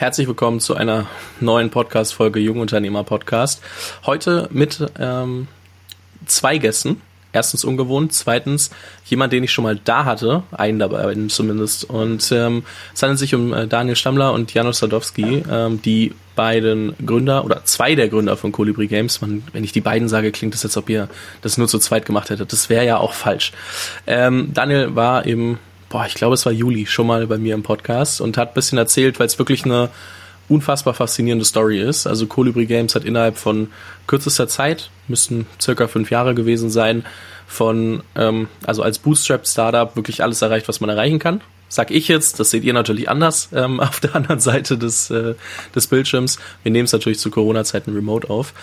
herzlich willkommen zu einer neuen Podcast-Folge Jungunternehmer Podcast. Heute mit ähm, zwei Gästen. Erstens ungewohnt, zweitens jemand, den ich schon mal da hatte, einen dabei zumindest. Und ähm, es handelt sich um äh, Daniel Stammler und Janusz Sadowski, ähm, die beiden Gründer oder zwei der Gründer von Colibri Games. Man, wenn ich die beiden sage, klingt es, als ob ihr das nur zu zweit gemacht hättet. Das wäre ja auch falsch. Ähm, Daniel war im boah, ich glaube, es war Juli, schon mal bei mir im Podcast und hat ein bisschen erzählt, weil es wirklich eine unfassbar faszinierende Story ist. Also Colibri Games hat innerhalb von kürzester Zeit, müssten circa fünf Jahre gewesen sein, von, ähm, also als Bootstrap-Startup wirklich alles erreicht, was man erreichen kann. Sag ich jetzt, das seht ihr natürlich anders ähm, auf der anderen Seite des, äh, des Bildschirms. Wir nehmen es natürlich zu Corona-Zeiten remote auf.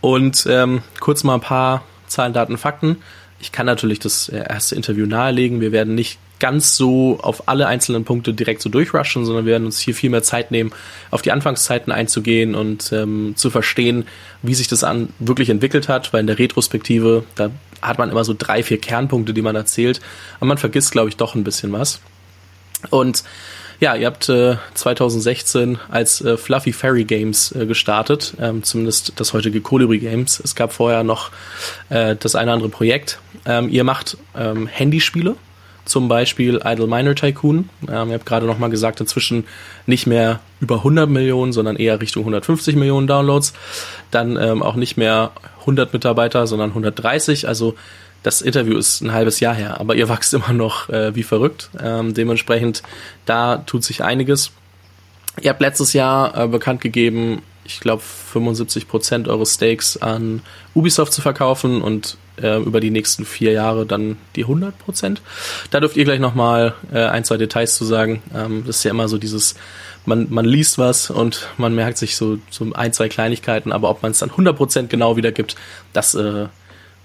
Und ähm, kurz mal ein paar Zahlen, Daten, Fakten. Ich kann natürlich das äh, erste Interview nahelegen. Wir werden nicht ganz so auf alle einzelnen Punkte direkt so durchrushen, sondern wir werden uns hier viel mehr Zeit nehmen, auf die Anfangszeiten einzugehen und ähm, zu verstehen, wie sich das an wirklich entwickelt hat, weil in der Retrospektive, da hat man immer so drei, vier Kernpunkte, die man erzählt, aber man vergisst, glaube ich, doch ein bisschen was. Und ja, ihr habt äh, 2016 als äh, Fluffy Fairy Games äh, gestartet, ähm, zumindest das heutige Colibri Games. Es gab vorher noch äh, das eine andere Projekt. Ähm, ihr macht ähm, Handyspiele, zum Beispiel Idle Miner Tycoon. Ähm, ihr habt gerade nochmal gesagt, inzwischen nicht mehr über 100 Millionen, sondern eher Richtung 150 Millionen Downloads. Dann ähm, auch nicht mehr 100 Mitarbeiter, sondern 130. Also das Interview ist ein halbes Jahr her, aber ihr wachst immer noch äh, wie verrückt. Ähm, dementsprechend, da tut sich einiges. Ihr habt letztes Jahr äh, bekannt gegeben, ich glaube, 75 Prozent eures Stakes an Ubisoft zu verkaufen und äh, über die nächsten vier Jahre dann die 100 Prozent. Da dürft ihr gleich nochmal äh, ein, zwei Details zu sagen. Ähm, das ist ja immer so dieses, man, man liest was und man merkt sich so, so ein, zwei Kleinigkeiten, aber ob man es dann 100 Prozent genau wiedergibt, das, äh,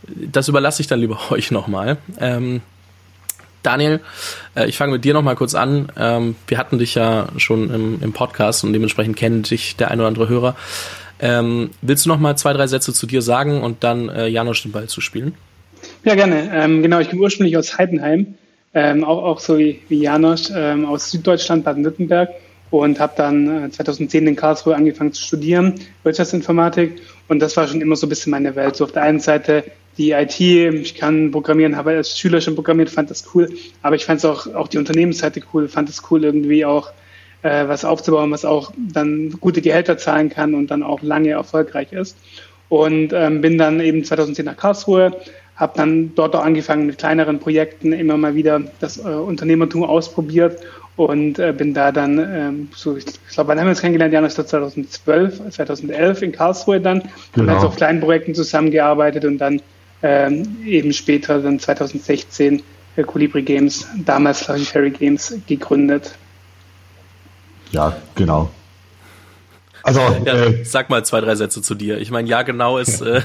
das überlasse ich dann lieber euch nochmal. Ähm, Daniel, äh, ich fange mit dir nochmal kurz an. Ähm, wir hatten dich ja schon im, im, Podcast und dementsprechend kennt dich der ein oder andere Hörer. Ähm, willst du nochmal zwei, drei Sätze zu dir sagen und dann äh, Janosch den Ball zu spielen? Ja, gerne. Ähm, genau, ich komme ursprünglich aus Heidenheim, ähm, auch, auch so wie, wie Janosch, aus Süddeutschland, Baden-Württemberg und habe dann äh, 2010 in Karlsruhe angefangen zu studieren, Wirtschaftsinformatik und das war schon immer so ein bisschen meine Welt. So auf der einen Seite die IT, ich kann programmieren, habe als Schüler schon programmiert, fand das cool, aber ich fand es auch, auch die Unternehmensseite cool, fand es cool irgendwie auch äh, was aufzubauen, was auch dann gute Gehälter zahlen kann und dann auch lange erfolgreich ist. Und ähm, bin dann eben 2010 nach Karlsruhe, habe dann dort auch angefangen mit kleineren Projekten, immer mal wieder das äh, Unternehmertum ausprobiert und äh, bin da dann, ähm, so, ich glaube, wann haben wir uns kennengelernt? Ja, 2012, 2011 in Karlsruhe dann. Genau. Haben jetzt auf kleinen Projekten zusammengearbeitet und dann ähm, eben später, dann 2016, äh, Colibri Games, damals Fluffy Fairy Games, gegründet. Ja, genau. Also, ja, äh, sag mal zwei, drei Sätze zu dir. Ich meine, ja, genau ist, äh,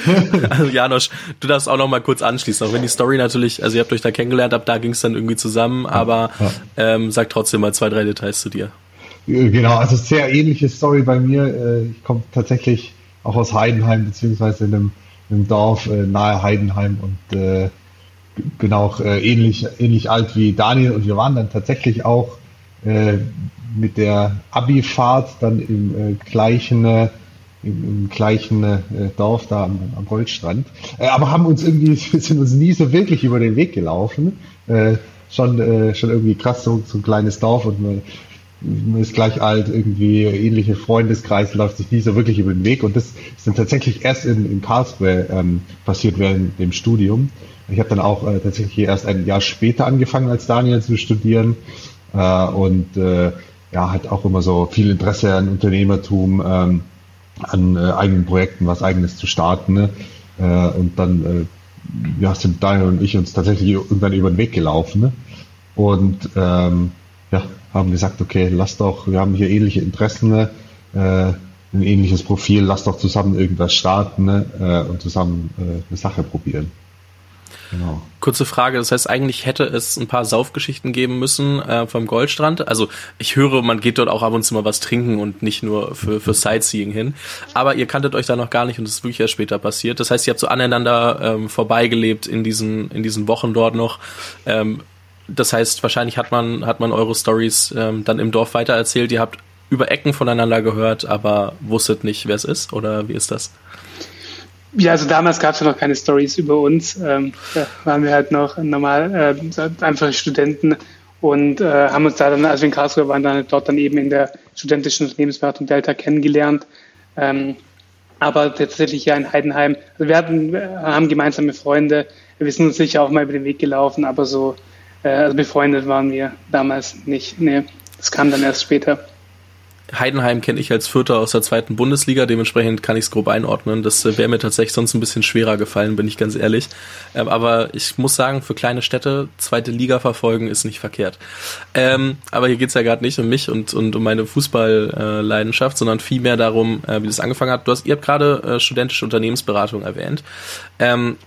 also Janosch, du darfst auch noch mal kurz anschließen, auch wenn die Story natürlich, also ihr habt euch da kennengelernt, ab da ging es dann irgendwie zusammen, aber ja. ähm, sag trotzdem mal zwei, drei Details zu dir. Genau, also sehr ähnliche Story bei mir. Äh, ich komme tatsächlich auch aus Heidenheim, beziehungsweise in einem, einem Dorf äh, nahe Heidenheim und äh, genau äh, ähnlich, ähnlich alt wie Daniel und wir waren dann tatsächlich auch äh, mit der Abi-Fahrt dann im äh, gleichen äh, im, im gleichen äh, Dorf da am, am Goldstrand. Äh, aber haben uns irgendwie, sind uns nie so wirklich über den Weg gelaufen. Äh, schon, äh, schon irgendwie krass, so, so ein kleines Dorf und man, ist gleich alt, irgendwie ähnliche Freundeskreis läuft sich nie so wirklich über den Weg. Und das ist dann tatsächlich erst in, in Karlsruhe ähm, passiert während dem Studium. Ich habe dann auch äh, tatsächlich erst ein Jahr später angefangen als Daniel zu studieren. Äh, und äh, ja, hat auch immer so viel Interesse an Unternehmertum, ähm, an äh, eigenen Projekten, was eigenes zu starten. Ne? Äh, und dann äh, ja, sind Daniel und ich uns tatsächlich irgendwann über den Weg gelaufen. Ne? Und ähm, ja, haben gesagt, okay, lass doch, wir haben hier ähnliche Interessen, ne? äh, ein ähnliches Profil, lass doch zusammen irgendwas starten ne? äh, und zusammen äh, eine Sache probieren. Genau. Kurze Frage, das heißt, eigentlich hätte es ein paar Saufgeschichten geben müssen äh, vom Goldstrand. Also ich höre, man geht dort auch ab und zu mal was trinken und nicht nur für, für Sightseeing hin. Aber ihr kanntet euch da noch gar nicht und das ist wirklich erst später passiert. Das heißt, ihr habt so aneinander ähm, vorbeigelebt in diesen, in diesen Wochen dort noch. Ähm, das heißt, wahrscheinlich hat man, hat man eure Stories ähm, dann im Dorf weitererzählt. Ihr habt über Ecken voneinander gehört, aber wusstet nicht, wer es ist? Oder wie ist das? Ja, also damals gab es ja noch keine Stories über uns. Ähm, da waren wir halt noch normal äh, einfache Studenten und äh, haben uns da dann, als wir in Karlsruhe waren, dann dort dann eben in der studentischen Unternehmensberatung Delta kennengelernt. Ähm, aber tatsächlich ja in Heidenheim. Also wir hatten, haben gemeinsame Freunde. Wir sind uns sicher auch mal über den Weg gelaufen, aber so äh, also befreundet waren wir damals nicht. Nee, das kam dann erst später. Heidenheim kenne ich als Vierter aus der zweiten Bundesliga, dementsprechend kann ich es grob einordnen. Das äh, wäre mir tatsächlich sonst ein bisschen schwerer gefallen, bin ich ganz ehrlich. Ähm, aber ich muss sagen, für kleine Städte zweite Liga verfolgen ist nicht verkehrt. Ähm, aber hier geht's ja gerade nicht um mich und, und um meine Fußballleidenschaft, sondern vielmehr darum, äh, wie das angefangen hat. Du hast, ihr habt gerade äh, studentische Unternehmensberatung erwähnt. Ähm,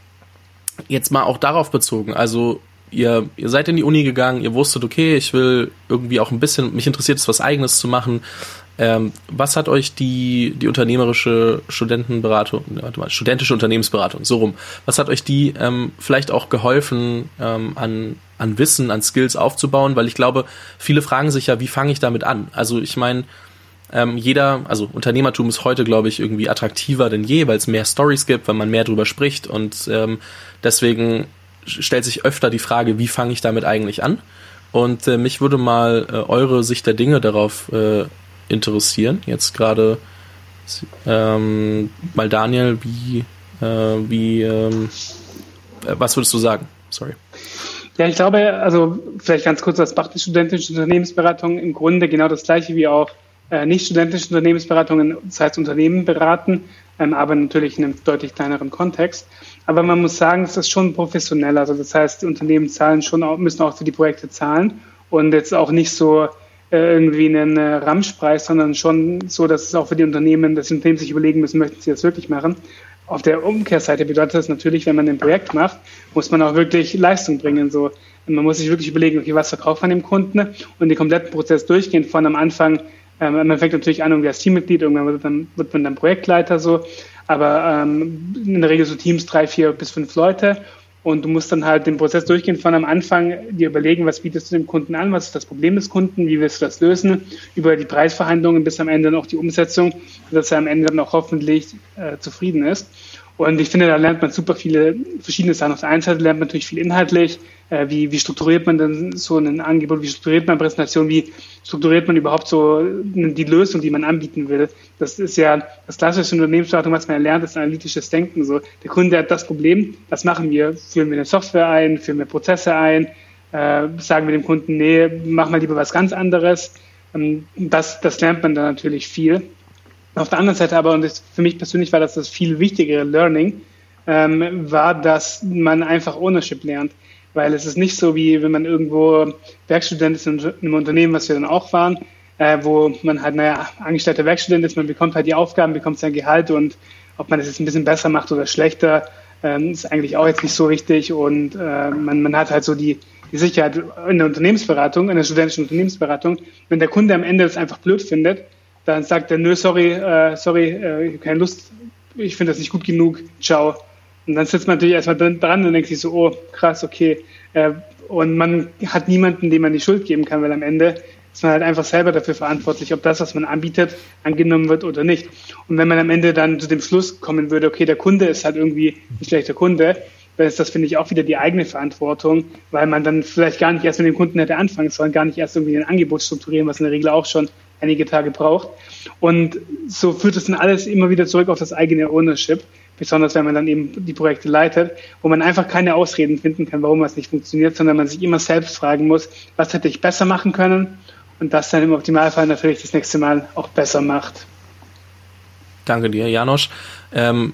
jetzt mal auch darauf bezogen, also ihr, ihr seid in die Uni gegangen, ihr wusstet, okay, ich will irgendwie auch ein bisschen, mich interessiert es, was Eigenes zu machen. Ähm, was hat euch die, die unternehmerische Studentenberatung, warte mal, studentische Unternehmensberatung, so rum, was hat euch die ähm, vielleicht auch geholfen, ähm, an, an Wissen, an Skills aufzubauen? Weil ich glaube, viele fragen sich ja, wie fange ich damit an? Also ich meine, ähm, jeder, also Unternehmertum ist heute, glaube ich, irgendwie attraktiver denn je, weil es mehr Stories gibt, weil man mehr drüber spricht und ähm, deswegen stellt sich öfter die Frage, wie fange ich damit eigentlich an? Und äh, mich würde mal äh, eure Sicht der Dinge darauf äh, interessieren. Jetzt gerade ähm, mal Daniel, wie, äh, wie ähm, äh, was würdest du sagen? Sorry. Ja, ich glaube, also vielleicht ganz kurz, das macht die studentische Unternehmensberatung im Grunde genau das gleiche wie auch äh, nicht studentische Unternehmensberatungen, das heißt Unternehmen beraten, ähm, aber natürlich in einem deutlich kleineren Kontext. Aber man muss sagen, es ist schon professionell. Also das heißt, die Unternehmen zahlen schon, auch, müssen auch für die Projekte zahlen und jetzt auch nicht so äh, irgendwie einen äh, Ramschpreis, sondern schon so, dass es auch für die Unternehmen, dass die Unternehmen sich überlegen müssen, möchten sie das wirklich machen. Auf der Umkehrseite bedeutet das natürlich, wenn man ein Projekt macht, muss man auch wirklich Leistung bringen. So, man muss sich wirklich überlegen, okay, was verkauft man dem Kunden und den kompletten Prozess durchgehen von am Anfang. Ähm, man fängt natürlich an irgendwie als Teammitglied, irgendwann wird, dann, wird man dann Projektleiter so aber ähm, in der Regel so Teams drei, vier bis fünf Leute. Und du musst dann halt den Prozess durchgehen von am Anfang, dir überlegen, was bietest du dem Kunden an, was ist das Problem des Kunden, wie willst du das lösen, über die Preisverhandlungen bis am Ende noch die Umsetzung, dass er am Ende dann auch hoffentlich äh, zufrieden ist. Und ich finde, da lernt man super viele verschiedene Sachen. Auf der einen Seite lernt man natürlich viel inhaltlich, äh, wie, wie strukturiert man denn so ein Angebot, wie strukturiert man Präsentation, wie strukturiert man überhaupt so die Lösung, die man anbieten will. Das ist ja das klassische Unternehmensberatung, was man lernt, ist analytisches Denken. So, der Kunde hat das Problem, was machen wir? Führen wir eine Software ein, führen wir Prozesse ein, äh, sagen wir dem Kunden, nee, mach mal lieber was ganz anderes. Ähm, das, das lernt man da natürlich viel. Auf der anderen Seite aber, und das, für mich persönlich war das das viel wichtigere Learning, ähm, war, dass man einfach Ownership lernt. Weil es ist nicht so, wie wenn man irgendwo Werkstudent ist in einem Unternehmen, was wir dann auch waren, äh, wo man halt, naja, angestellter Werkstudent ist, man bekommt halt die Aufgaben, bekommt sein Gehalt und ob man das jetzt ein bisschen besser macht oder schlechter, ähm, ist eigentlich auch jetzt nicht so wichtig und äh, man, man hat halt so die, die Sicherheit in der Unternehmensberatung, in der studentischen Unternehmensberatung, wenn der Kunde am Ende das einfach blöd findet, dann sagt er, nö, sorry, äh, sorry, äh, ich habe keine Lust, ich finde das nicht gut genug, ciao. Und dann sitzt man natürlich erstmal dran und denkt sich so, oh, krass, okay. Äh, und man hat niemanden, dem man die Schuld geben kann, weil am Ende ist man halt einfach selber dafür verantwortlich, ob das, was man anbietet, angenommen wird oder nicht. Und wenn man am Ende dann zu dem Schluss kommen würde, okay, der Kunde ist halt irgendwie ein schlechter Kunde, dann ist das, finde ich, auch wieder die eigene Verantwortung, weil man dann vielleicht gar nicht erst mit dem Kunden hätte anfangen sollen, gar nicht erst irgendwie ein Angebot strukturieren, was in der Regel auch schon einige Tage braucht. Und so führt es dann alles immer wieder zurück auf das eigene Ownership, besonders wenn man dann eben die Projekte leitet, wo man einfach keine Ausreden finden kann, warum was nicht funktioniert, sondern man sich immer selbst fragen muss, was hätte ich besser machen können und das dann im Optimalfall natürlich das nächste Mal auch besser macht. Danke dir, Janosch. Ähm,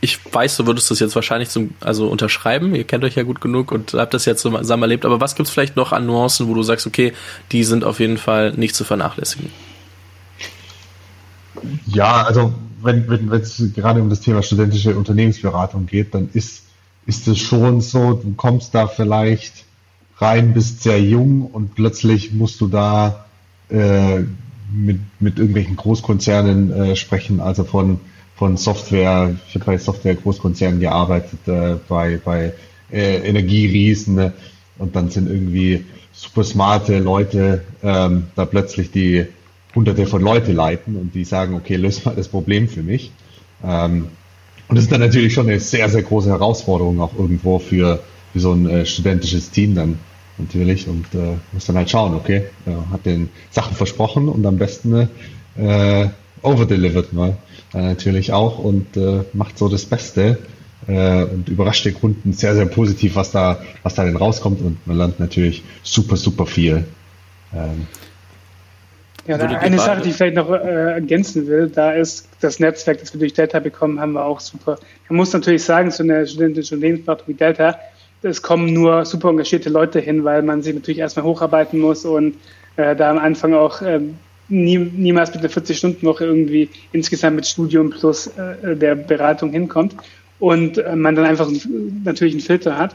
ich weiß, du würdest das jetzt wahrscheinlich zum, also unterschreiben. Ihr kennt euch ja gut genug und habt das jetzt zusammen erlebt. Aber was gibt es vielleicht noch an Nuancen, wo du sagst, okay, die sind auf jeden Fall nicht zu vernachlässigen? Ja, also wenn wenn es gerade um das Thema studentische Unternehmensberatung geht, dann ist ist es schon so, du kommst da vielleicht rein, bist sehr jung und plötzlich musst du da äh, mit, mit irgendwelchen Großkonzernen äh, sprechen, also von von Software, ich habe bei Software-Großkonzernen gearbeitet, äh, bei, bei äh, Energieriesen ne? und dann sind irgendwie super smarte Leute ähm, da plötzlich die hunderte von Leute leiten und die sagen, okay, löse mal das Problem für mich. Ähm, und das ist dann natürlich schon eine sehr, sehr große Herausforderung auch irgendwo für, für so ein äh, studentisches Team dann natürlich und äh, muss dann halt schauen, okay, äh, hat den Sachen versprochen und am besten äh, overdelivered mal äh, natürlich auch und äh, macht so das Beste äh, und überrascht den Kunden sehr, sehr positiv, was da, was da denn rauskommt und man lernt natürlich super, super viel. Ähm, ja, eine Sache, die ich vielleicht noch äh, ergänzen will, da ist das Netzwerk, das wir durch Delta bekommen, haben wir auch super. Man muss natürlich sagen, zu einer studentischen Unternehmensberatung wie Delta, es kommen nur super engagierte Leute hin, weil man sich natürlich erstmal hocharbeiten muss und äh, da am Anfang auch äh, nie, niemals mit einer 40-Stunden-Woche irgendwie insgesamt mit Studium plus äh, der Beratung hinkommt und äh, man dann einfach natürlich einen Filter hat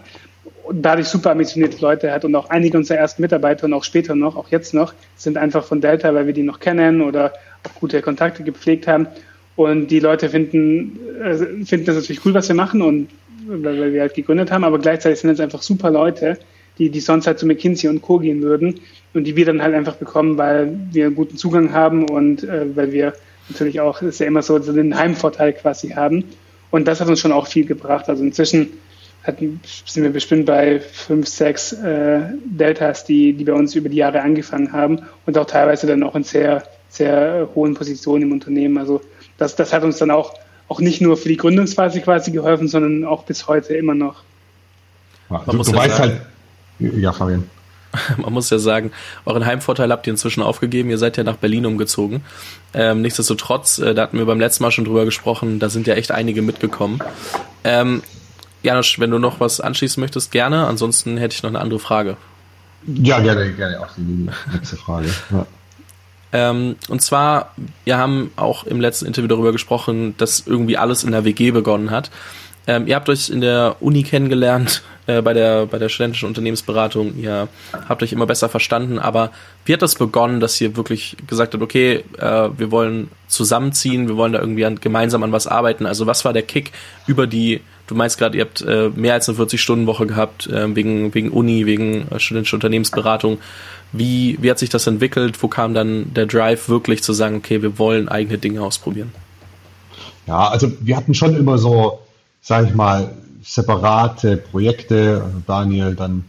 und dadurch super ambitionierte Leute hat und auch einige unserer ersten Mitarbeiter und auch später noch, auch jetzt noch, sind einfach von Delta, weil wir die noch kennen oder auch gute Kontakte gepflegt haben. Und die Leute finden, äh, finden das natürlich cool, was wir machen und weil wir halt gegründet haben, aber gleichzeitig sind es einfach super Leute, die, die sonst halt zu McKinsey und Co. gehen würden und die wir dann halt einfach bekommen, weil wir einen guten Zugang haben und äh, weil wir natürlich auch, das ist ja immer so, so den Heimvorteil quasi haben. Und das hat uns schon auch viel gebracht. Also inzwischen hatten, sind wir bestimmt bei fünf, sechs äh, Deltas, die, die bei uns über die Jahre angefangen haben und auch teilweise dann auch in sehr, sehr hohen Positionen im Unternehmen. Also das, das hat uns dann auch, auch nicht nur für die Gründungsphase quasi geholfen, sondern auch bis heute immer noch. Ja, du, du ja weißt sagen, halt, ja, Fabian. Man muss ja sagen, euren Heimvorteil habt ihr inzwischen aufgegeben. Ihr seid ja nach Berlin umgezogen. Ähm, nichtsdestotrotz, äh, da hatten wir beim letzten Mal schon drüber gesprochen, da sind ja echt einige mitgekommen. Ähm, Janusz, wenn du noch was anschließen möchtest, gerne. Ansonsten hätte ich noch eine andere Frage. Ja, gerne, gerne auch die nächste Frage. Ja. Ähm, und zwar, wir haben auch im letzten Interview darüber gesprochen, dass irgendwie alles in der WG begonnen hat. Ähm, ihr habt euch in der Uni kennengelernt, äh, bei, der, bei der studentischen Unternehmensberatung. Ihr habt euch immer besser verstanden. Aber wie hat das begonnen, dass ihr wirklich gesagt habt, okay, äh, wir wollen zusammenziehen, wir wollen da irgendwie an, gemeinsam an was arbeiten? Also was war der Kick über die Du meinst gerade, ihr habt äh, mehr als eine 40-Stunden-Woche gehabt, äh, wegen, wegen Uni, wegen äh, studentischer Unternehmensberatung. Wie, wie hat sich das entwickelt? Wo kam dann der Drive wirklich zu sagen, okay, wir wollen eigene Dinge ausprobieren? Ja, also wir hatten schon immer so, sag ich mal, separate Projekte. Daniel dann,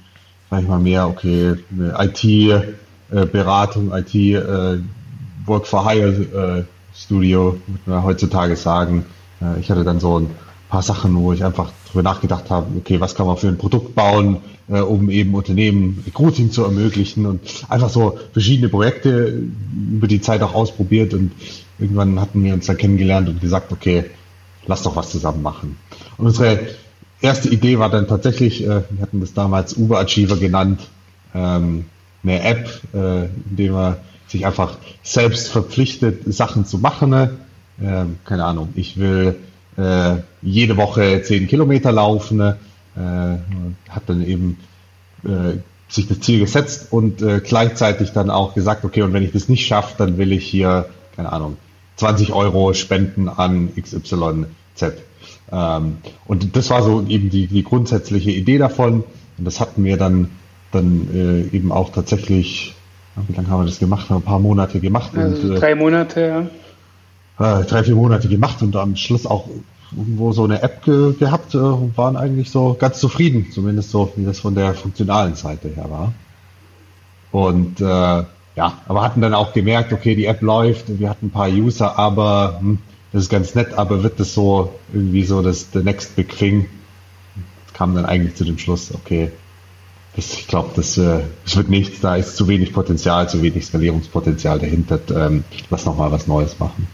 sag ich mal, mehr, okay, IT-Beratung, IT, äh, Work for Hire äh, Studio, würde man heutzutage sagen. Äh, ich hatte dann so ein paar Sachen, wo ich einfach darüber nachgedacht habe, okay, was kann man für ein Produkt bauen, äh, um eben Unternehmen Recruiting zu ermöglichen und einfach so verschiedene Projekte über die Zeit auch ausprobiert und irgendwann hatten wir uns dann kennengelernt und gesagt, okay, lass doch was zusammen machen. Und unsere erste Idee war dann tatsächlich, äh, wir hatten das damals Uber Achiever genannt, ähm, eine App, äh, in der man sich einfach selbst verpflichtet, Sachen zu machen. Ne? Keine Ahnung, ich will äh, jede Woche zehn Kilometer laufen, äh, hat dann eben äh, sich das Ziel gesetzt und äh, gleichzeitig dann auch gesagt, okay, und wenn ich das nicht schaffe, dann will ich hier, keine Ahnung, 20 Euro spenden an XYZ. Ähm, und das war so eben die, die grundsätzliche Idee davon. Und das hatten wir dann, dann äh, eben auch tatsächlich, wie lange haben wir das gemacht? Ein paar Monate gemacht. Also und, äh, drei Monate, ja äh, drei, vier Monate gemacht und am Schluss auch irgendwo so eine App ge gehabt äh, und waren eigentlich so ganz zufrieden, zumindest so, wie das von der funktionalen Seite her war. Und äh, ja, aber hatten dann auch gemerkt, okay, die App läuft, wir hatten ein paar User, aber hm, das ist ganz nett, aber wird das so irgendwie so das the next big thing? Kam dann eigentlich zu dem Schluss, okay, das, ich glaube, das, äh, das wird nichts, da ist zu wenig Potenzial, zu wenig Skalierungspotenzial dahinter. Ähm, lass noch mal was Neues machen.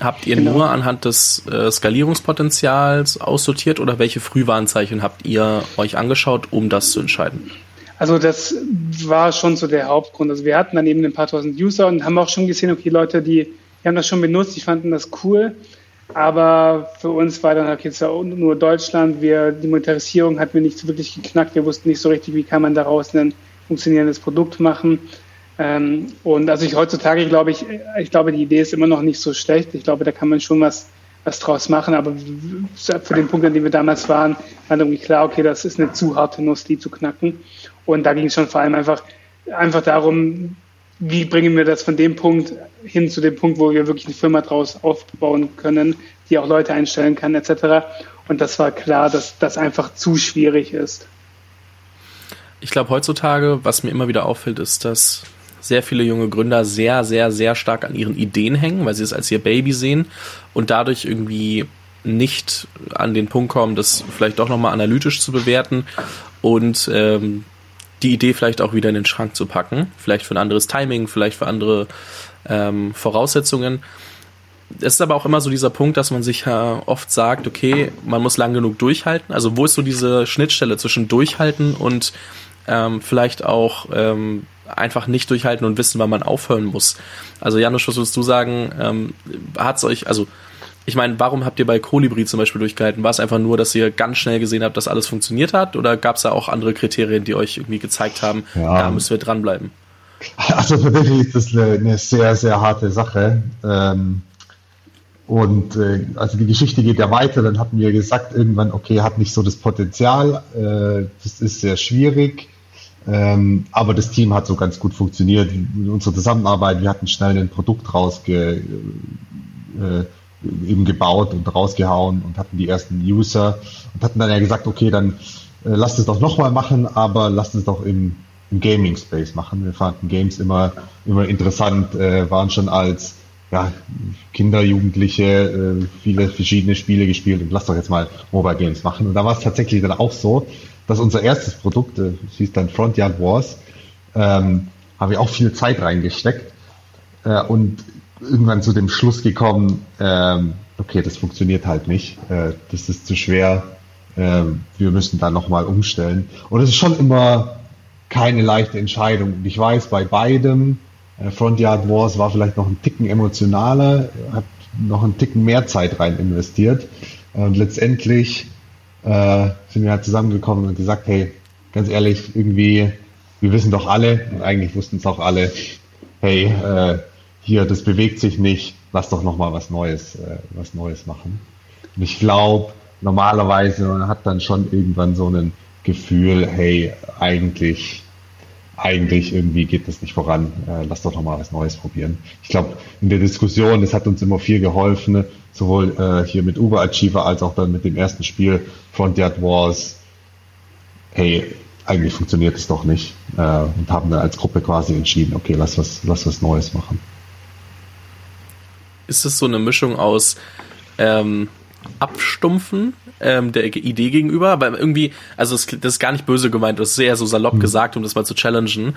Habt ihr genau. nur anhand des äh, Skalierungspotenzials aussortiert oder welche Frühwarnzeichen habt ihr euch angeschaut, um das zu entscheiden? Also das war schon so der Hauptgrund. Also wir hatten dann eben ein paar tausend User und haben auch schon gesehen, okay, Leute, die, die haben das schon benutzt, die fanden das cool. Aber für uns war dann okay, jetzt nur Deutschland. Wir, die Monetarisierung hat mir nicht so wirklich geknackt. Wir wussten nicht so richtig, wie kann man daraus ein funktionierendes Produkt machen. Ähm, und also ich heutzutage glaube ich, ich glaube, die Idee ist immer noch nicht so schlecht. Ich glaube, da kann man schon was, was draus machen. Aber für den Punkt, an dem wir damals waren, war irgendwie klar, okay, das ist eine zu harte Nuss, die zu knacken. Und da ging es schon vor allem einfach, einfach darum, wie bringen wir das von dem Punkt hin zu dem Punkt, wo wir wirklich eine Firma draus aufbauen können, die auch Leute einstellen kann, etc. Und das war klar, dass das einfach zu schwierig ist. Ich glaube, heutzutage, was mir immer wieder auffällt, ist, dass sehr viele junge Gründer sehr, sehr, sehr stark an ihren Ideen hängen, weil sie es als ihr Baby sehen und dadurch irgendwie nicht an den Punkt kommen, das vielleicht doch nochmal analytisch zu bewerten und ähm, die Idee vielleicht auch wieder in den Schrank zu packen. Vielleicht für ein anderes Timing, vielleicht für andere ähm, Voraussetzungen. Es ist aber auch immer so dieser Punkt, dass man sich ja oft sagt, okay, man muss lang genug durchhalten. Also wo ist so diese Schnittstelle zwischen durchhalten und ähm, vielleicht auch ähm, einfach nicht durchhalten und wissen, wann man aufhören muss. Also Janusz, was würdest du sagen, ähm, hat es euch, also ich meine, warum habt ihr bei Kolibri zum Beispiel durchgehalten? War es einfach nur, dass ihr ganz schnell gesehen habt, dass alles funktioniert hat? Oder gab es da auch andere Kriterien, die euch irgendwie gezeigt haben, ja. da müssen wir dranbleiben? Also tatsächlich ist das eine, eine sehr, sehr harte Sache. Ähm, und äh, also die Geschichte geht ja weiter. Dann hatten wir gesagt, irgendwann, okay, hat nicht so das Potenzial, äh, das ist sehr schwierig. Ähm, aber das Team hat so ganz gut funktioniert. Unsere Zusammenarbeit, wir hatten schnell ein Produkt rausge, äh, eben gebaut und rausgehauen und hatten die ersten User und hatten dann ja gesagt, okay, dann äh, lasst es doch nochmal machen, aber lasst es doch im, im Gaming Space machen. Wir fanden Games immer, immer interessant, äh, waren schon als ja, Kinder, Jugendliche äh, viele verschiedene Spiele gespielt und lasst doch jetzt mal Mobile Games machen. Und da war es tatsächlich dann auch so, dass unser erstes Produkt, äh, hieß dann Front Yard Wars, ähm, haben wir auch viel Zeit reingesteckt. Äh, und irgendwann zu dem Schluss gekommen, ähm, okay, das funktioniert halt nicht, äh, das ist zu schwer, äh, wir müssen da nochmal umstellen. Und es ist schon immer keine leichte Entscheidung. Und ich weiß, bei beidem, äh, Front Yard Wars war vielleicht noch ein Ticken emotionaler, hat noch einen Ticken mehr Zeit rein investiert. Und letztendlich äh, sind wir halt zusammengekommen und gesagt, hey, ganz ehrlich, irgendwie, wir wissen doch alle, und eigentlich wussten es auch alle, hey, äh, hier, das bewegt sich nicht, lass doch nochmal was Neues, äh, was Neues machen. Und ich glaube, normalerweise man hat dann schon irgendwann so ein Gefühl, hey, eigentlich, eigentlich irgendwie geht das nicht voran, äh, lass doch nochmal was Neues probieren. Ich glaube, in der Diskussion, das hat uns immer viel geholfen, sowohl äh, hier mit Uber Achiever als auch dann mit dem ersten Spiel Front Yard Wars. Hey, eigentlich funktioniert es doch nicht. Äh, und haben dann als Gruppe quasi entschieden, okay, lass was, lass was Neues machen ist es so eine Mischung aus ähm, Abstumpfen ähm, der Idee gegenüber, aber irgendwie, also das, das ist gar nicht böse gemeint, das ist sehr so salopp mhm. gesagt, um das mal zu challengen.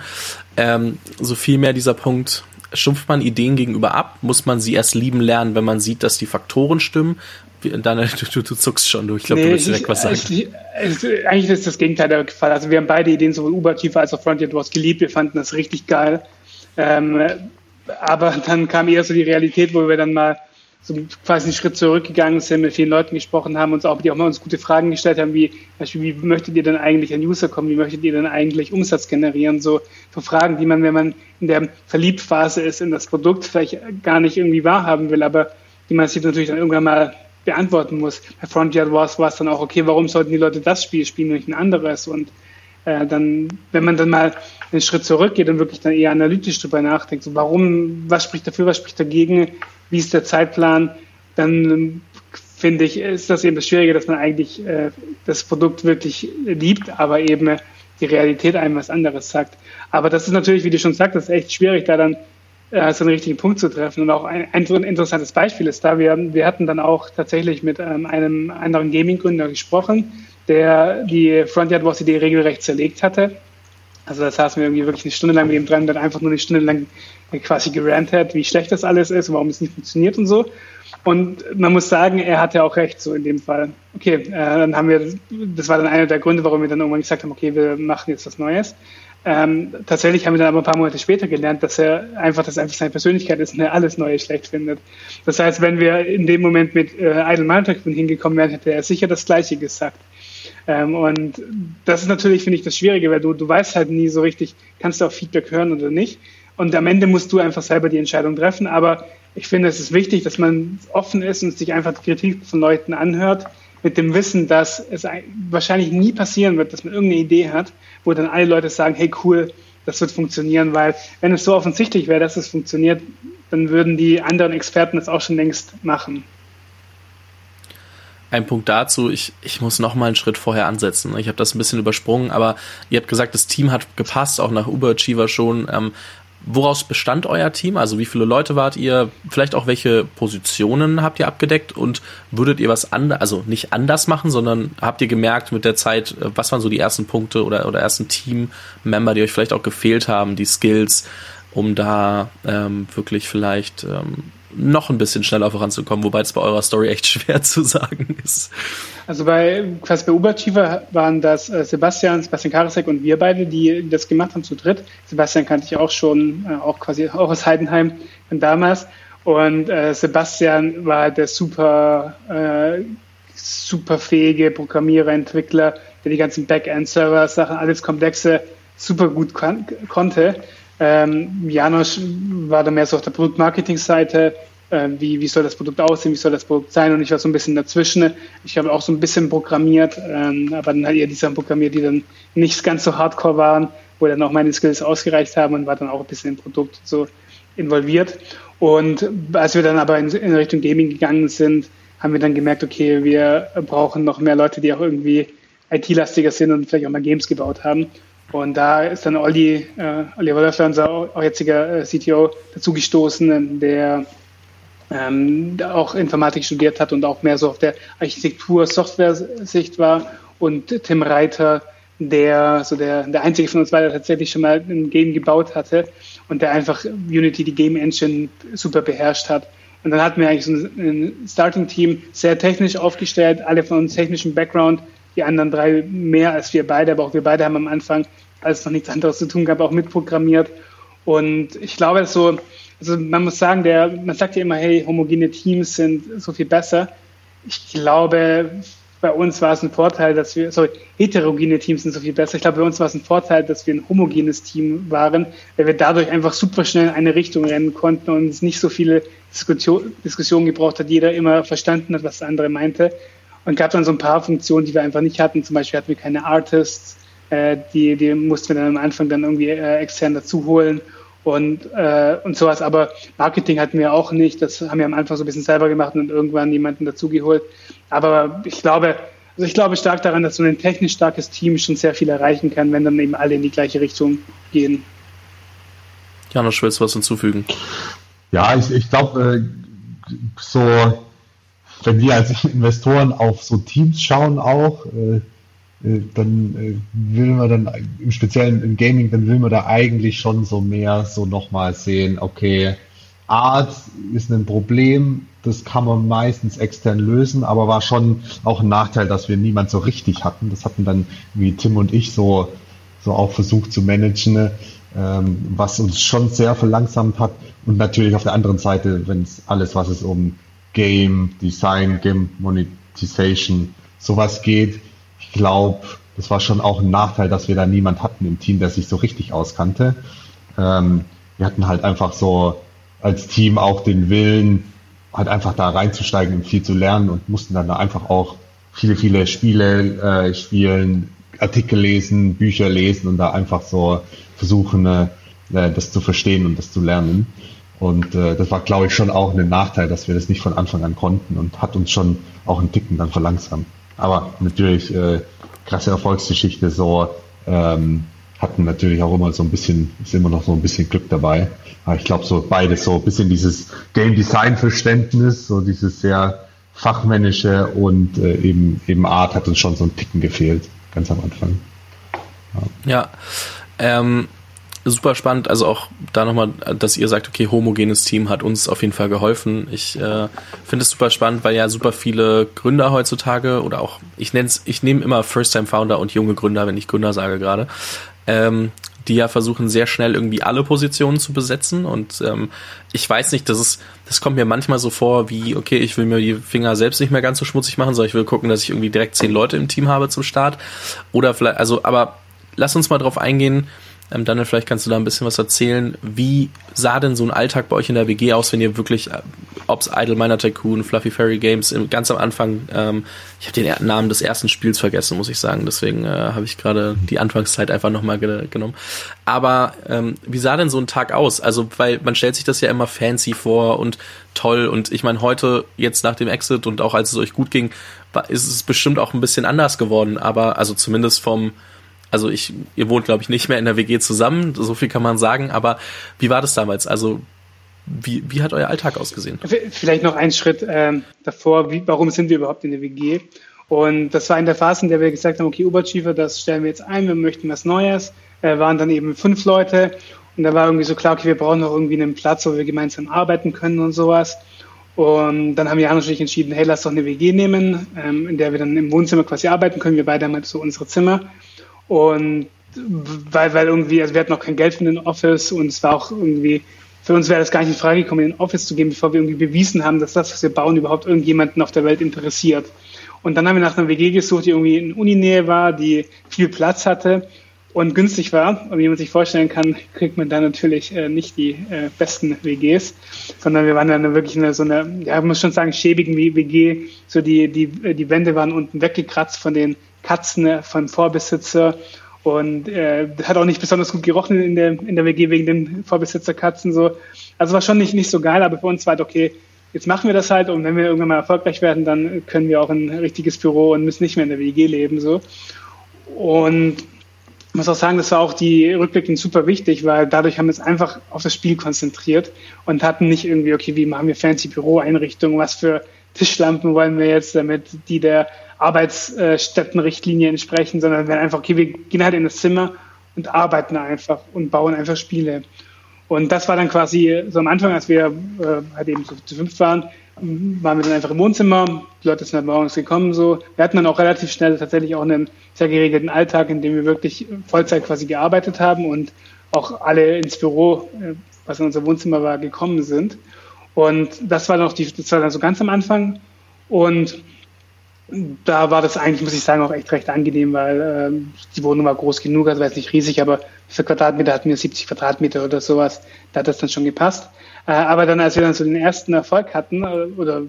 Ähm, so viel mehr dieser Punkt, stumpft man Ideen gegenüber ab, muss man sie erst lieben lernen, wenn man sieht, dass die Faktoren stimmen. Daniel, du, du, zuckst schon, du. Ich glaube, nee, du willst direkt was sagen. Ich, ich, eigentlich ist das Gegenteil der Fall. Also wir haben beide Ideen, sowohl Uber Tiefer als auch Frontier Wars geliebt. Wir fanden das richtig geil. Ähm, aber dann kam eher so die Realität, wo wir dann mal so quasi einen Schritt zurückgegangen sind, mit vielen Leuten gesprochen haben, uns auch, die auch mal uns gute Fragen gestellt haben, wie, wie möchtet ihr denn eigentlich an User kommen, wie möchtet ihr denn eigentlich Umsatz generieren, so, so Fragen, die man, wenn man in der Verliebtphase ist in das Produkt, vielleicht gar nicht irgendwie wahrhaben will, aber die man sich natürlich dann irgendwann mal beantworten muss. Bei Frontier Wars war es dann auch, okay, warum sollten die Leute das Spiel spielen und nicht ein anderes? Und äh, dann, wenn man dann mal einen Schritt zurückgeht und wirklich dann eher analytisch drüber nachdenkt, so warum, was spricht dafür, was spricht dagegen, wie ist der Zeitplan, dann ähm, finde ich, ist das eben das Schwierige, dass man eigentlich äh, das Produkt wirklich liebt, aber eben die Realität einem was anderes sagt. Aber das ist natürlich, wie du schon sagst, das ist echt schwierig, da dann äh, so einen richtigen Punkt zu treffen. Und auch ein, ein interessantes Beispiel ist da, wir, wir hatten dann auch tatsächlich mit ähm, einem anderen Gaming-Gründer gesprochen, der die Frontyard Wars Idee regelrecht zerlegt hatte. Also da saßen wir irgendwie wirklich eine Stunde lang mit ihm dran, dann einfach nur eine Stunde lang quasi gerannt hat, wie schlecht das alles ist, warum es nicht funktioniert und so. Und man muss sagen, er hatte auch recht so in dem Fall. Okay, äh, dann haben wir, das war dann einer der Gründe, warum wir dann irgendwann gesagt haben, okay, wir machen jetzt was Neues. Ähm, tatsächlich haben wir dann aber ein paar Monate später gelernt, dass er einfach, dass einfach seine Persönlichkeit ist und er alles Neue schlecht findet. Das heißt, wenn wir in dem Moment mit äh, Idle Maltag hingekommen wären, hätte er sicher das Gleiche gesagt. Ähm, und das ist natürlich, finde ich, das Schwierige, weil du, du weißt halt nie so richtig, kannst du auch Feedback hören oder nicht. Und am Ende musst du einfach selber die Entscheidung treffen. Aber ich finde, es ist wichtig, dass man offen ist und sich einfach Kritik von Leuten anhört, mit dem Wissen, dass es wahrscheinlich nie passieren wird, dass man irgendeine Idee hat, wo dann alle Leute sagen, hey cool, das wird funktionieren, weil wenn es so offensichtlich wäre, dass es funktioniert, dann würden die anderen Experten es auch schon längst machen. Ein Punkt dazu, ich, ich muss noch mal einen Schritt vorher ansetzen. Ich habe das ein bisschen übersprungen, aber ihr habt gesagt, das Team hat gepasst, auch nach Uberachiever schon. Ähm, Woraus bestand euer Team? Also wie viele Leute wart ihr? Vielleicht auch welche Positionen habt ihr abgedeckt? Und würdet ihr was anders, also nicht anders machen, sondern habt ihr gemerkt mit der Zeit, äh, was waren so die ersten Punkte oder, oder ersten Team-Member, die euch vielleicht auch gefehlt haben, die Skills, um da ähm, wirklich vielleicht ähm, noch ein bisschen schneller voranzukommen, wobei es bei eurer Story echt schwer zu sagen ist. Also bei quasi bei Uberchiva waren das äh, Sebastian, Sebastian Karasek und wir beide, die das gemacht haben zu dritt. Sebastian kannte ich auch schon, äh, auch quasi auch aus Heidenheim von damals. Und äh, Sebastian war der super, äh, super fähige Programmierer, Entwickler, der die ganzen Backend-Server-Sachen, alles Komplexe super gut kon konnte. Ähm, Janosch war da mehr so auf der Produktmarketing-Seite, äh, wie, wie soll das Produkt aussehen, wie soll das Produkt sein und ich war so ein bisschen dazwischen. Ich habe auch so ein bisschen programmiert, ähm, aber dann halt eher die Sachen programmiert, die dann nicht ganz so hardcore waren, wo dann auch meine Skills ausgereicht haben und war dann auch ein bisschen im Produkt so involviert. Und als wir dann aber in, in Richtung Gaming gegangen sind, haben wir dann gemerkt, okay, wir brauchen noch mehr Leute, die auch irgendwie IT-lastiger sind und vielleicht auch mal Games gebaut haben. Und da ist dann Olli, äh, Olli Wollerfler, unser auch jetziger äh, CTO, dazugestoßen, der ähm, auch Informatik studiert hat und auch mehr so auf der Architektur-Software-Sicht war. Und Tim Reiter, der so der, der einzige von uns war, der tatsächlich schon mal ein Game gebaut hatte und der einfach Unity, die Game Engine, super beherrscht hat. Und dann hatten wir eigentlich so ein Starting-Team sehr technisch aufgestellt, alle von uns technischen Background, die anderen drei mehr als wir beide, aber auch wir beide haben am Anfang, als es noch nichts anderes zu tun gab, auch mitprogrammiert. Und ich glaube, so, also man muss sagen, der, man sagt ja immer, hey, homogene Teams sind so viel besser. Ich glaube, bei uns war es ein Vorteil, dass wir, sorry, heterogene Teams sind so viel besser. Ich glaube, bei uns war es ein Vorteil, dass wir ein homogenes Team waren, weil wir dadurch einfach super schnell in eine Richtung rennen konnten und es nicht so viele Diskussion, Diskussionen gebraucht hat, jeder immer verstanden hat, was der andere meinte. Und gab dann so ein paar Funktionen, die wir einfach nicht hatten. Zum Beispiel hatten wir keine Artists, äh, die, die mussten wir dann am Anfang dann irgendwie äh, extern dazu holen und, äh, und sowas. Aber Marketing hatten wir auch nicht. Das haben wir am Anfang so ein bisschen selber gemacht und irgendwann jemanden dazugeholt. Aber ich glaube, also ich glaube stark daran, dass so ein technisch starkes Team schon sehr viel erreichen kann, wenn dann eben alle in die gleiche Richtung gehen. Janusz, willst du was hinzufügen? Ja, ich, ich glaube, äh, so, wenn wir als Investoren auf so Teams schauen auch, äh, äh, dann äh, will man dann im Speziellen im Gaming, dann will man da eigentlich schon so mehr so nochmal sehen, okay, Art ist ein Problem, das kann man meistens extern lösen, aber war schon auch ein Nachteil, dass wir niemand so richtig hatten. Das hatten dann wie Tim und ich so, so auch versucht zu managen, ähm, was uns schon sehr verlangsamt hat. Und natürlich auf der anderen Seite, wenn es alles, was es um Game Design, Game Monetization, sowas geht, glaube, das war schon auch ein Nachteil, dass wir da niemand hatten im Team, der sich so richtig auskannte. Ähm, wir hatten halt einfach so als Team auch den Willen, halt einfach da reinzusteigen und viel zu lernen und mussten dann da einfach auch viele, viele Spiele äh, spielen, Artikel lesen, Bücher lesen und da einfach so versuchen, äh, das zu verstehen und das zu lernen. Und äh, das war, glaube ich, schon auch ein Nachteil, dass wir das nicht von Anfang an konnten und hat uns schon auch einen Ticken dann verlangsamt. Aber natürlich äh, krasse Erfolgsgeschichte so ähm, hatten natürlich auch immer so ein bisschen, ist immer noch so ein bisschen Glück dabei. Aber ich glaube so beides so ein bisschen dieses Game Design Verständnis, so dieses sehr fachmännische und äh, eben eben Art hat uns schon so ein Ticken gefehlt, ganz am Anfang. Ja, ja ähm, super spannend. Also auch da nochmal, dass ihr sagt, okay, homogenes Team hat uns auf jeden Fall geholfen. Ich äh, finde es super spannend, weil ja super viele Gründer heutzutage oder auch, ich nenne es, ich nehme immer First-Time-Founder und junge Gründer, wenn ich Gründer sage gerade, ähm, die ja versuchen sehr schnell irgendwie alle Positionen zu besetzen und ähm, ich weiß nicht, das ist, das kommt mir manchmal so vor wie, okay, ich will mir die Finger selbst nicht mehr ganz so schmutzig machen, sondern ich will gucken, dass ich irgendwie direkt zehn Leute im Team habe zum Start oder vielleicht, also, aber lass uns mal drauf eingehen, ähm, Daniel, vielleicht kannst du da ein bisschen was erzählen. Wie sah denn so ein Alltag bei euch in der WG aus, wenn ihr wirklich äh, ob's Idle Miner Tycoon, Fluffy Fairy Games, ganz am Anfang, ähm, ich habe den Namen des ersten Spiels vergessen, muss ich sagen, deswegen äh, habe ich gerade die Anfangszeit einfach nochmal ge genommen. Aber ähm, wie sah denn so ein Tag aus? Also, weil man stellt sich das ja immer fancy vor und toll und ich meine, heute, jetzt nach dem Exit und auch als es euch gut ging, ist es bestimmt auch ein bisschen anders geworden, aber also zumindest vom also ich, ihr wohnt, glaube ich, nicht mehr in der WG zusammen, so viel kann man sagen, aber wie war das damals? Also wie, wie hat euer Alltag ausgesehen? Vielleicht noch einen Schritt ähm, davor, wie, warum sind wir überhaupt in der WG? Und das war in der Phase, in der wir gesagt haben, okay, Oberschiefer, das stellen wir jetzt ein, wir möchten was Neues. Äh, waren dann eben fünf Leute und da war irgendwie so klar, okay, wir brauchen noch irgendwie einen Platz, wo wir gemeinsam arbeiten können und sowas. Und dann haben Jan und ich entschieden, hey, lass doch eine WG nehmen, ähm, in der wir dann im Wohnzimmer quasi arbeiten können. Wir beide haben halt so unsere Zimmer. Und weil, weil irgendwie, also wir hatten noch kein Geld für den Office und es war auch irgendwie, für uns wäre das gar nicht in Frage gekommen, in den Office zu gehen, bevor wir irgendwie bewiesen haben, dass das, was wir bauen, überhaupt irgendjemanden auf der Welt interessiert. Und dann haben wir nach einer WG gesucht, die irgendwie in Uninähe war, die viel Platz hatte und günstig war. Und wie man sich vorstellen kann, kriegt man da natürlich äh, nicht die äh, besten WGs, sondern wir waren dann wirklich in so eine, ja, man muss schon sagen, schäbigen WG. So die, die, die Wände waren unten weggekratzt von den Katzen äh, vom Vorbesitzer und äh, hat auch nicht besonders gut gerochen in der, in der WG wegen den Vorbesitzerkatzen so. Also war schon nicht, nicht so geil, aber für uns war halt okay, jetzt machen wir das halt und wenn wir irgendwann mal erfolgreich werden, dann können wir auch ein richtiges Büro und müssen nicht mehr in der WG leben so. Und ich muss auch sagen, das war auch die rückblickend super wichtig, weil dadurch haben wir uns einfach auf das Spiel konzentriert und hatten nicht irgendwie, okay, wie machen wir fancy Büroeinrichtungen, was für Tischlampen wollen wir jetzt, damit die der Arbeitsstättenrichtlinie entsprechen, sondern wir einfach, okay, wir gehen halt in das Zimmer und arbeiten einfach und bauen einfach Spiele. Und das war dann quasi so am Anfang, als wir äh, halt eben so zu fünf waren, waren wir dann einfach im Wohnzimmer, die Leute sind dann morgens gekommen so. Wir hatten dann auch relativ schnell tatsächlich auch einen sehr geregelten Alltag, in dem wir wirklich Vollzeit quasi gearbeitet haben und auch alle ins Büro, äh, was in unser Wohnzimmer war, gekommen sind. Und das war noch die, das war dann so ganz am Anfang. Und da war das eigentlich, muss ich sagen, auch echt recht angenehm, weil ähm, die Wohnung war groß genug, also war jetzt nicht riesig, aber für Quadratmeter hatten wir 70 Quadratmeter oder sowas, da hat das dann schon gepasst. Äh, aber dann, als wir dann so den ersten Erfolg hatten, äh, oder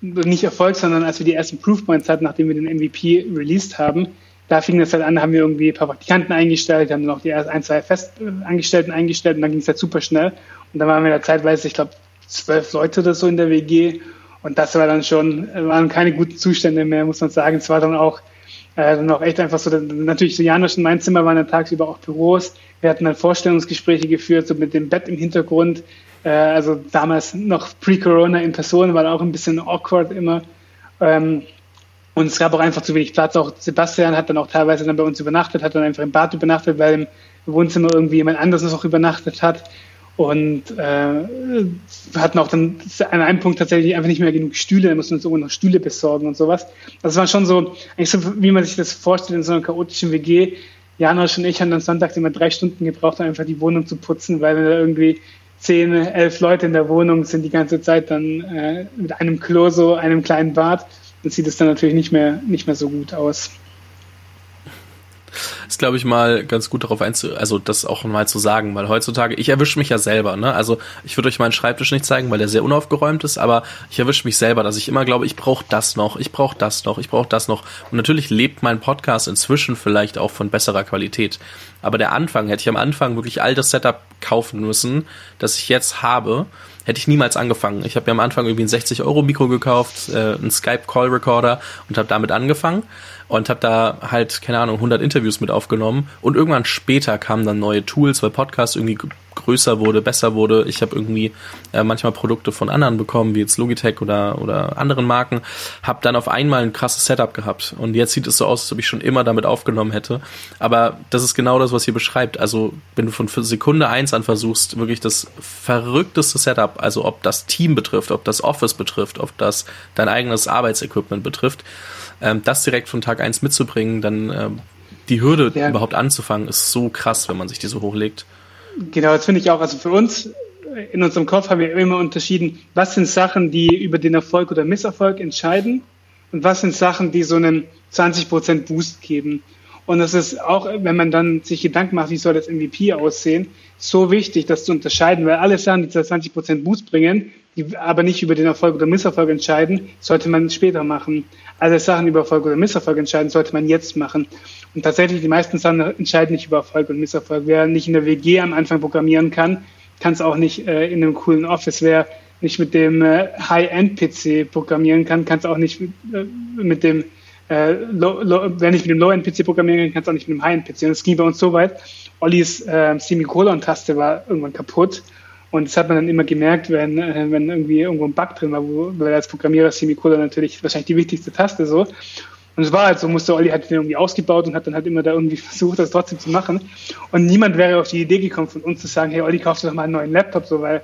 nicht Erfolg, sondern als wir die ersten Proofpoints hatten, nachdem wir den MVP released haben, da fing das halt an, haben wir irgendwie ein paar Praktikanten eingestellt, haben dann auch die ersten ein, zwei Festangestellten eingestellt und dann ging es halt super schnell. Und dann waren wir da zeitweise, ich glaube, zwölf Leute oder so in der WG und das war dann schon, waren keine guten Zustände mehr, muss man sagen. Es war dann auch, äh, dann auch echt einfach so, natürlich so Janosch und mein Zimmer waren dann tagsüber auch Büros. Wir hatten dann Vorstellungsgespräche geführt, so mit dem Bett im Hintergrund. Äh, also damals noch pre-Corona in Person, war auch ein bisschen awkward immer. Ähm, und es gab auch einfach zu wenig Platz. Auch Sebastian hat dann auch teilweise dann bei uns übernachtet, hat dann einfach im Bad übernachtet, weil im Wohnzimmer irgendwie jemand anderes noch übernachtet hat und äh, hatten auch dann an einem Punkt tatsächlich einfach nicht mehr genug Stühle, da mussten uns irgendwo noch Stühle besorgen und sowas. Das war schon so, eigentlich so, wie man sich das vorstellt in so einer chaotischen WG. Janosch und ich haben dann sonntags immer drei Stunden gebraucht, um einfach die Wohnung zu putzen, weil da irgendwie zehn, elf Leute in der Wohnung sind die ganze Zeit dann äh, mit einem Klo so, einem kleinen Bad. Dann sieht es dann natürlich nicht mehr, nicht mehr so gut aus ist, glaube ich, mal ganz gut darauf einzu, also das auch mal zu sagen, weil heutzutage, ich erwische mich ja selber, ne? Also ich würde euch meinen Schreibtisch nicht zeigen, weil der sehr unaufgeräumt ist, aber ich erwische mich selber, dass ich immer glaube, ich brauche das noch, ich brauche das noch, ich brauche das noch. Und natürlich lebt mein Podcast inzwischen vielleicht auch von besserer Qualität. Aber der Anfang, hätte ich am Anfang wirklich all das Setup kaufen müssen, das ich jetzt habe, hätte ich niemals angefangen. Ich habe mir am Anfang irgendwie ein 60 Euro Mikro gekauft, äh, einen Skype Call Recorder und habe damit angefangen und habe da halt, keine Ahnung, 100 Interviews mit aufgenommen und irgendwann später kamen dann neue Tools, weil Podcast irgendwie größer wurde, besser wurde. Ich habe irgendwie äh, manchmal Produkte von anderen bekommen, wie jetzt Logitech oder, oder anderen Marken, habe dann auf einmal ein krasses Setup gehabt und jetzt sieht es so aus, als ob ich schon immer damit aufgenommen hätte. Aber das ist genau das, was ihr beschreibt. Also wenn du von Sekunde eins an versuchst, wirklich das verrückteste Setup, also ob das Team betrifft, ob das Office betrifft, ob das dein eigenes Arbeitsequipment betrifft, ähm, das direkt von Tag eins mitzubringen, dann ähm, die Hürde ja. überhaupt anzufangen, ist so krass, wenn man sich die so hochlegt. Genau, das finde ich auch. Also für uns äh, in unserem Kopf haben wir immer unterschieden, was sind Sachen, die über den Erfolg oder Misserfolg entscheiden und was sind Sachen, die so einen 20% Boost geben. Und das ist auch, wenn man dann sich Gedanken macht, wie soll das MVP aussehen, so wichtig, das zu unterscheiden, weil alle Sachen, die 20% Boost bringen, die aber nicht über den Erfolg oder Misserfolg entscheiden, sollte man später machen. Alle Sachen über Erfolg oder Misserfolg entscheiden, sollte man jetzt machen. Und tatsächlich, die meisten Sachen entscheiden nicht über Erfolg und Misserfolg. Wer nicht in der WG am Anfang programmieren kann, kann es auch nicht äh, in einem coolen Office. Wer nicht mit dem äh, High-End-PC programmieren kann, kann es auch nicht mit, äh, mit dem äh, low, low, wer nicht mit dem Low-End-PC programmieren kann, kann es auch nicht mit dem High-End-PC. Und es ging bei uns so weit, Ollis äh, Semikolon-Taste war irgendwann kaputt. Und das hat man dann immer gemerkt, wenn, äh, wenn irgendwie irgendwo ein Bug drin war, wo, weil als Programmierer Semikolon natürlich wahrscheinlich die wichtigste Taste so. Und es war halt so, musste Olli halt irgendwie ausgebaut und hat dann halt immer da irgendwie versucht, das trotzdem zu machen. Und niemand wäre auf die Idee gekommen, von uns zu sagen, hey Olli, kaufst du doch mal einen neuen Laptop, so, weil,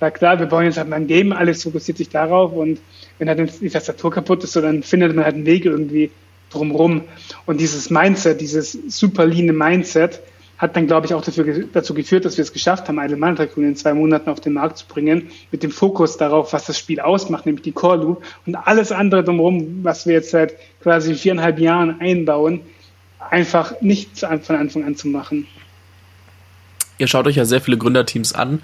war klar, wir bauen jetzt halt mal ein Game, alles fokussiert sich darauf und wenn halt die Tastatur kaputt ist, so, dann findet man halt einen Weg irgendwie drumrum. Und dieses Mindset, dieses super lean Mindset, hat dann, glaube ich, auch dafür, dazu geführt, dass wir es geschafft haben, Idle Mana Tycoon in zwei Monaten auf den Markt zu bringen, mit dem Fokus darauf, was das Spiel ausmacht, nämlich die Core Loop und alles andere drumherum, was wir jetzt seit quasi viereinhalb Jahren einbauen, einfach nicht von Anfang an zu machen. Ihr schaut euch ja sehr viele Gründerteams an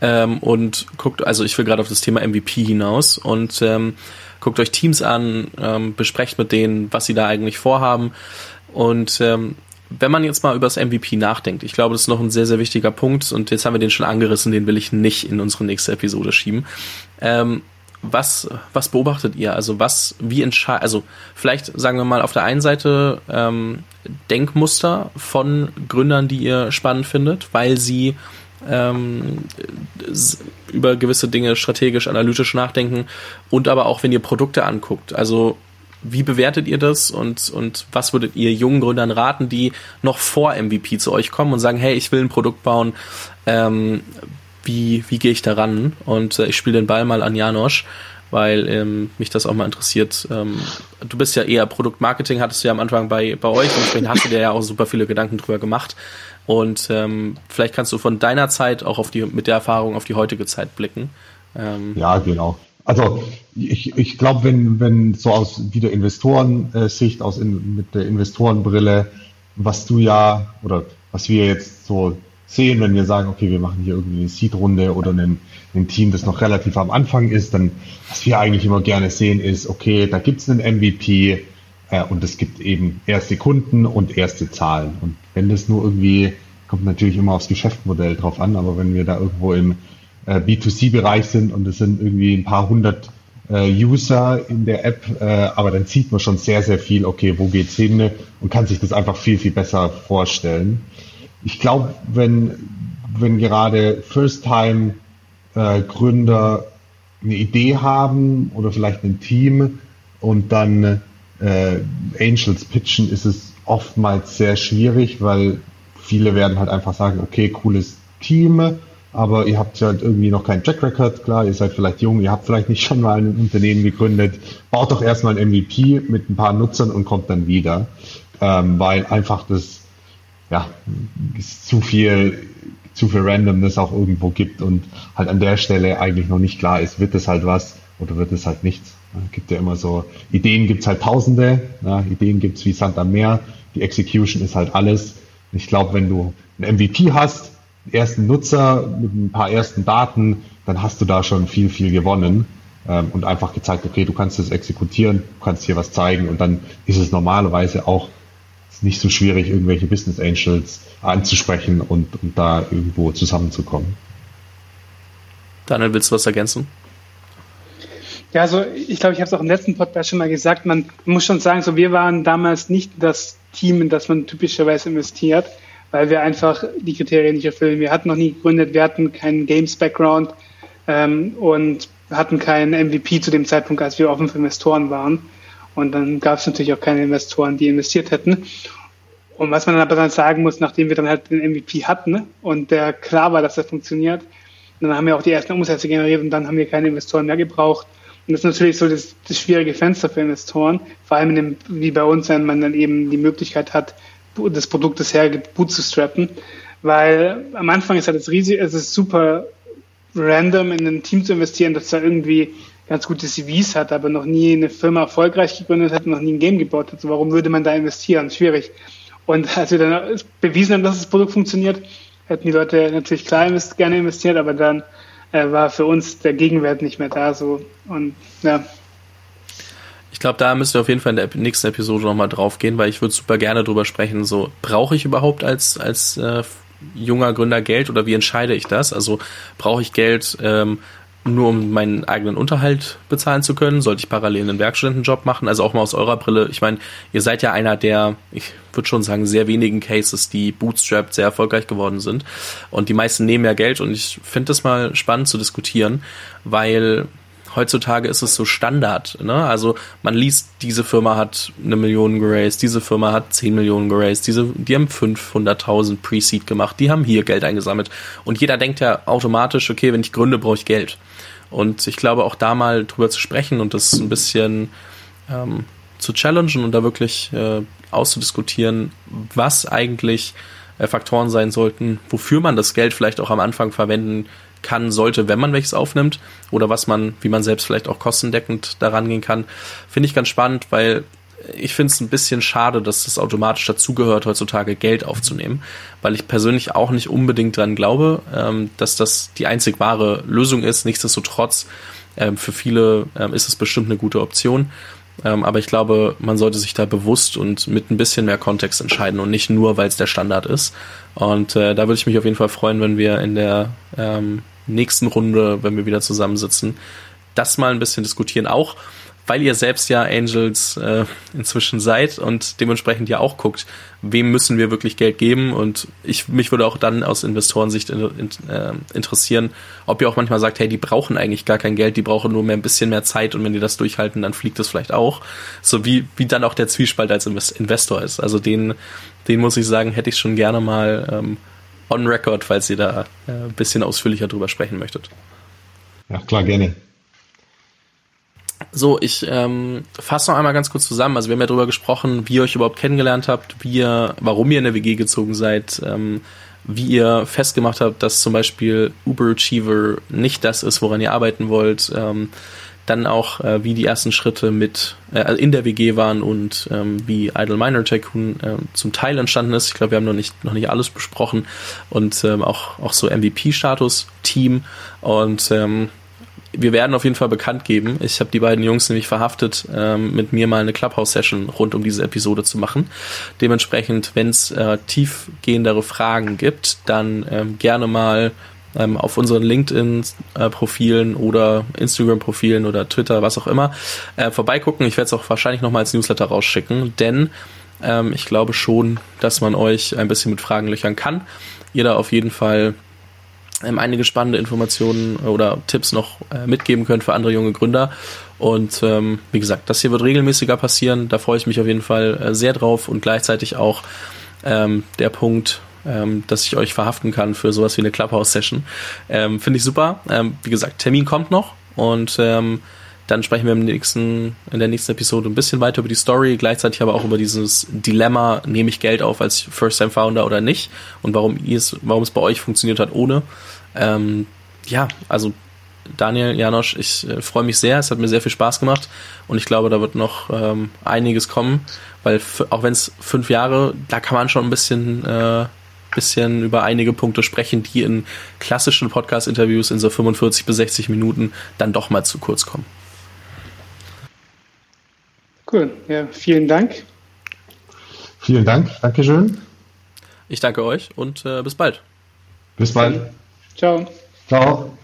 ähm, und guckt, also ich will gerade auf das Thema MVP hinaus und ähm, guckt euch Teams an, ähm, besprecht mit denen, was sie da eigentlich vorhaben und ähm, wenn man jetzt mal über das MVP nachdenkt, ich glaube, das ist noch ein sehr, sehr wichtiger Punkt und jetzt haben wir den schon angerissen, den will ich nicht in unsere nächste Episode schieben. Ähm, was, was beobachtet ihr? Also was, wie entscheidet, also vielleicht sagen wir mal auf der einen Seite ähm, Denkmuster von Gründern, die ihr spannend findet, weil sie ähm, über gewisse Dinge strategisch, analytisch nachdenken und aber auch, wenn ihr Produkte anguckt. Also wie bewertet ihr das und, und was würdet ihr jungen Gründern raten, die noch vor MVP zu euch kommen und sagen, hey, ich will ein Produkt bauen, ähm, wie, wie gehe ich daran? Und äh, ich spiele den Ball mal an Janosch, weil ähm, mich das auch mal interessiert. Ähm, du bist ja eher Produktmarketing, hattest du ja am Anfang bei, bei euch, und hast du dir ja auch super viele Gedanken drüber gemacht. Und ähm, vielleicht kannst du von deiner Zeit auch auf die, mit der Erfahrung auf die heutige Zeit blicken. Ähm, ja, genau. Also ich, ich glaube, wenn, wenn so aus wieder Investorensicht, äh, aus in, mit der Investorenbrille, was du ja oder was wir jetzt so sehen, wenn wir sagen, okay, wir machen hier irgendwie eine Seed-Runde oder ein, ein Team, das noch relativ am Anfang ist, dann was wir eigentlich immer gerne sehen, ist, okay, da gibt es einen MVP äh, und es gibt eben erste Kunden und erste Zahlen. Und wenn das nur irgendwie, kommt natürlich immer aufs Geschäftsmodell drauf an, aber wenn wir da irgendwo im äh, B2C-Bereich sind und es sind irgendwie ein paar hundert äh, User in der App, äh, aber dann sieht man schon sehr, sehr viel, okay, wo geht's hin und kann sich das einfach viel, viel besser vorstellen. Ich glaube, wenn, wenn gerade First-Time-Gründer eine Idee haben oder vielleicht ein Team und dann äh, Angels pitchen, ist es oftmals sehr schwierig, weil viele werden halt einfach sagen, okay, cooles Team, aber ihr habt halt irgendwie noch keinen Track Record, klar, ihr seid vielleicht jung, ihr habt vielleicht nicht schon mal ein Unternehmen gegründet, baut doch erstmal ein MVP mit ein paar Nutzern und kommt dann wieder, ähm, weil einfach das, ja, zu viel, zu viel Randomness auch irgendwo gibt und halt an der Stelle eigentlich noch nicht klar ist, wird es halt was oder wird es halt nichts. Es gibt ja immer so, Ideen gibt's halt tausende, ja, Ideen gibt's wie Sand am Meer, die Execution ist halt alles. Ich glaube, wenn du ein MVP hast, ersten Nutzer mit ein paar ersten Daten, dann hast du da schon viel, viel gewonnen ähm, und einfach gezeigt, okay, du kannst es exekutieren, du kannst hier was zeigen und dann ist es normalerweise auch nicht so schwierig, irgendwelche Business Angels anzusprechen und, und da irgendwo zusammenzukommen. Daniel, willst du was ergänzen? Ja, also ich glaube, ich habe es auch im letzten Podcast schon mal gesagt, man muss schon sagen, so wir waren damals nicht das Team, in das man typischerweise investiert weil wir einfach die Kriterien nicht erfüllen. Wir hatten noch nie gegründet, wir hatten keinen Games-Background ähm, und hatten keinen MVP zu dem Zeitpunkt, als wir offen für Investoren waren. Und dann gab es natürlich auch keine Investoren, die investiert hätten. Und was man dann aber dann sagen muss, nachdem wir dann halt den MVP hatten und der klar war, dass er funktioniert, dann haben wir auch die ersten Umsätze generiert und dann haben wir keine Investoren mehr gebraucht. Und das ist natürlich so das, das schwierige Fenster für Investoren, vor allem in dem, wie bei uns, wenn man dann eben die Möglichkeit hat, des Produktes hergibt, bootzustrappen. Weil am Anfang ist halt das riesig, es ist super random in ein Team zu investieren, das da irgendwie ganz gute CVs hat, aber noch nie eine Firma erfolgreich gegründet hat, noch nie ein Game gebaut hat. So, warum würde man da investieren? Schwierig. Und als wir dann bewiesen haben, dass das Produkt funktioniert, hätten die Leute natürlich klar gerne investiert, aber dann äh, war für uns der Gegenwert nicht mehr da. So und ja. Ich glaube, da müssen wir auf jeden Fall in der nächsten Episode nochmal drauf gehen, weil ich würde super gerne drüber sprechen. So, brauche ich überhaupt als, als äh, junger Gründer Geld oder wie entscheide ich das? Also brauche ich Geld ähm, nur um meinen eigenen Unterhalt bezahlen zu können? Sollte ich parallel einen Werkstudentenjob machen? Also auch mal aus eurer Brille. Ich meine, ihr seid ja einer der, ich würde schon sagen, sehr wenigen Cases, die bootstrapped sehr erfolgreich geworden sind. Und die meisten nehmen ja Geld und ich finde das mal spannend zu diskutieren, weil heutzutage ist es so Standard. Ne? Also man liest, diese Firma hat eine Million geraced, diese Firma hat 10 Millionen geraced, diese, die haben 500.000 Pre-Seed gemacht, die haben hier Geld eingesammelt. Und jeder denkt ja automatisch, okay, wenn ich gründe, brauche ich Geld. Und ich glaube, auch da mal drüber zu sprechen und das ein bisschen ähm, zu challengen und da wirklich äh, auszudiskutieren, was eigentlich äh, Faktoren sein sollten, wofür man das Geld vielleicht auch am Anfang verwenden kann, sollte, wenn man welches aufnimmt, oder was man, wie man selbst vielleicht auch kostendeckend daran gehen kann, finde ich ganz spannend, weil ich finde es ein bisschen schade, dass das automatisch dazugehört, heutzutage Geld aufzunehmen, weil ich persönlich auch nicht unbedingt dran glaube, ähm, dass das die einzig wahre Lösung ist. Nichtsdestotrotz, ähm, für viele ähm, ist es bestimmt eine gute Option. Ähm, aber ich glaube, man sollte sich da bewusst und mit ein bisschen mehr Kontext entscheiden und nicht nur, weil es der Standard ist. Und äh, da würde ich mich auf jeden Fall freuen, wenn wir in der ähm, nächsten Runde, wenn wir wieder zusammensitzen, das mal ein bisschen diskutieren. Auch weil ihr selbst ja Angels äh, inzwischen seid und dementsprechend ja auch guckt, wem müssen wir wirklich Geld geben und ich mich würde auch dann aus Investorensicht in, in, äh, interessieren, ob ihr auch manchmal sagt, hey, die brauchen eigentlich gar kein Geld, die brauchen nur mehr ein bisschen mehr Zeit und wenn die das durchhalten, dann fliegt das vielleicht auch. So wie wie dann auch der Zwiespalt als Investor ist. Also den den muss ich sagen, hätte ich schon gerne mal ähm, on record, falls ihr da äh, ein bisschen ausführlicher drüber sprechen möchtet. Ja, klar, gerne. So, ich ähm, fasse noch einmal ganz kurz zusammen. Also wir haben ja darüber gesprochen, wie ihr euch überhaupt kennengelernt habt, wie ihr, warum ihr in der WG gezogen seid, ähm, wie ihr festgemacht habt, dass zum Beispiel Uber Achiever nicht das ist, woran ihr arbeiten wollt. Ähm, dann auch, äh, wie die ersten Schritte mit äh, in der WG waren und ähm, wie Idle Minor Tycoon äh, zum Teil entstanden ist. Ich glaube, wir haben noch nicht noch nicht alles besprochen und ähm, auch auch so MVP-Status Team und ähm, wir werden auf jeden Fall bekannt geben. Ich habe die beiden Jungs nämlich verhaftet, ähm, mit mir mal eine Clubhouse-Session rund um diese Episode zu machen. Dementsprechend, wenn es äh, tiefgehendere Fragen gibt, dann ähm, gerne mal ähm, auf unseren LinkedIn-Profilen oder Instagram-Profilen oder Twitter, was auch immer, äh, vorbeigucken. Ich werde es auch wahrscheinlich nochmal als Newsletter rausschicken, denn ähm, ich glaube schon, dass man euch ein bisschen mit Fragen löchern kann. Ihr da auf jeden Fall ähm, einige spannende Informationen oder Tipps noch äh, mitgeben könnt für andere junge Gründer. Und ähm, wie gesagt, das hier wird regelmäßiger passieren. Da freue ich mich auf jeden Fall äh, sehr drauf und gleichzeitig auch ähm, der Punkt, ähm, dass ich euch verhaften kann für sowas wie eine Clubhouse-Session. Ähm, Finde ich super. Ähm, wie gesagt, Termin kommt noch und ähm, dann sprechen wir im nächsten, in der nächsten Episode ein bisschen weiter über die Story, gleichzeitig aber auch über dieses Dilemma, nehme ich Geld auf als First-Time-Founder oder nicht und warum, es, warum es bei euch funktioniert hat ohne. Ähm, ja, also Daniel, Janosch, ich äh, freue mich sehr, es hat mir sehr viel Spaß gemacht und ich glaube, da wird noch ähm, einiges kommen, weil auch wenn es fünf Jahre, da kann man schon ein bisschen äh, bisschen über einige Punkte sprechen, die in klassischen Podcast-Interviews in so 45 bis 60 Minuten dann doch mal zu kurz kommen. Cool, ja, vielen Dank. Vielen Dank, Dankeschön. Ich danke euch und äh, bis bald. Bis bald. Ciao. Ciao.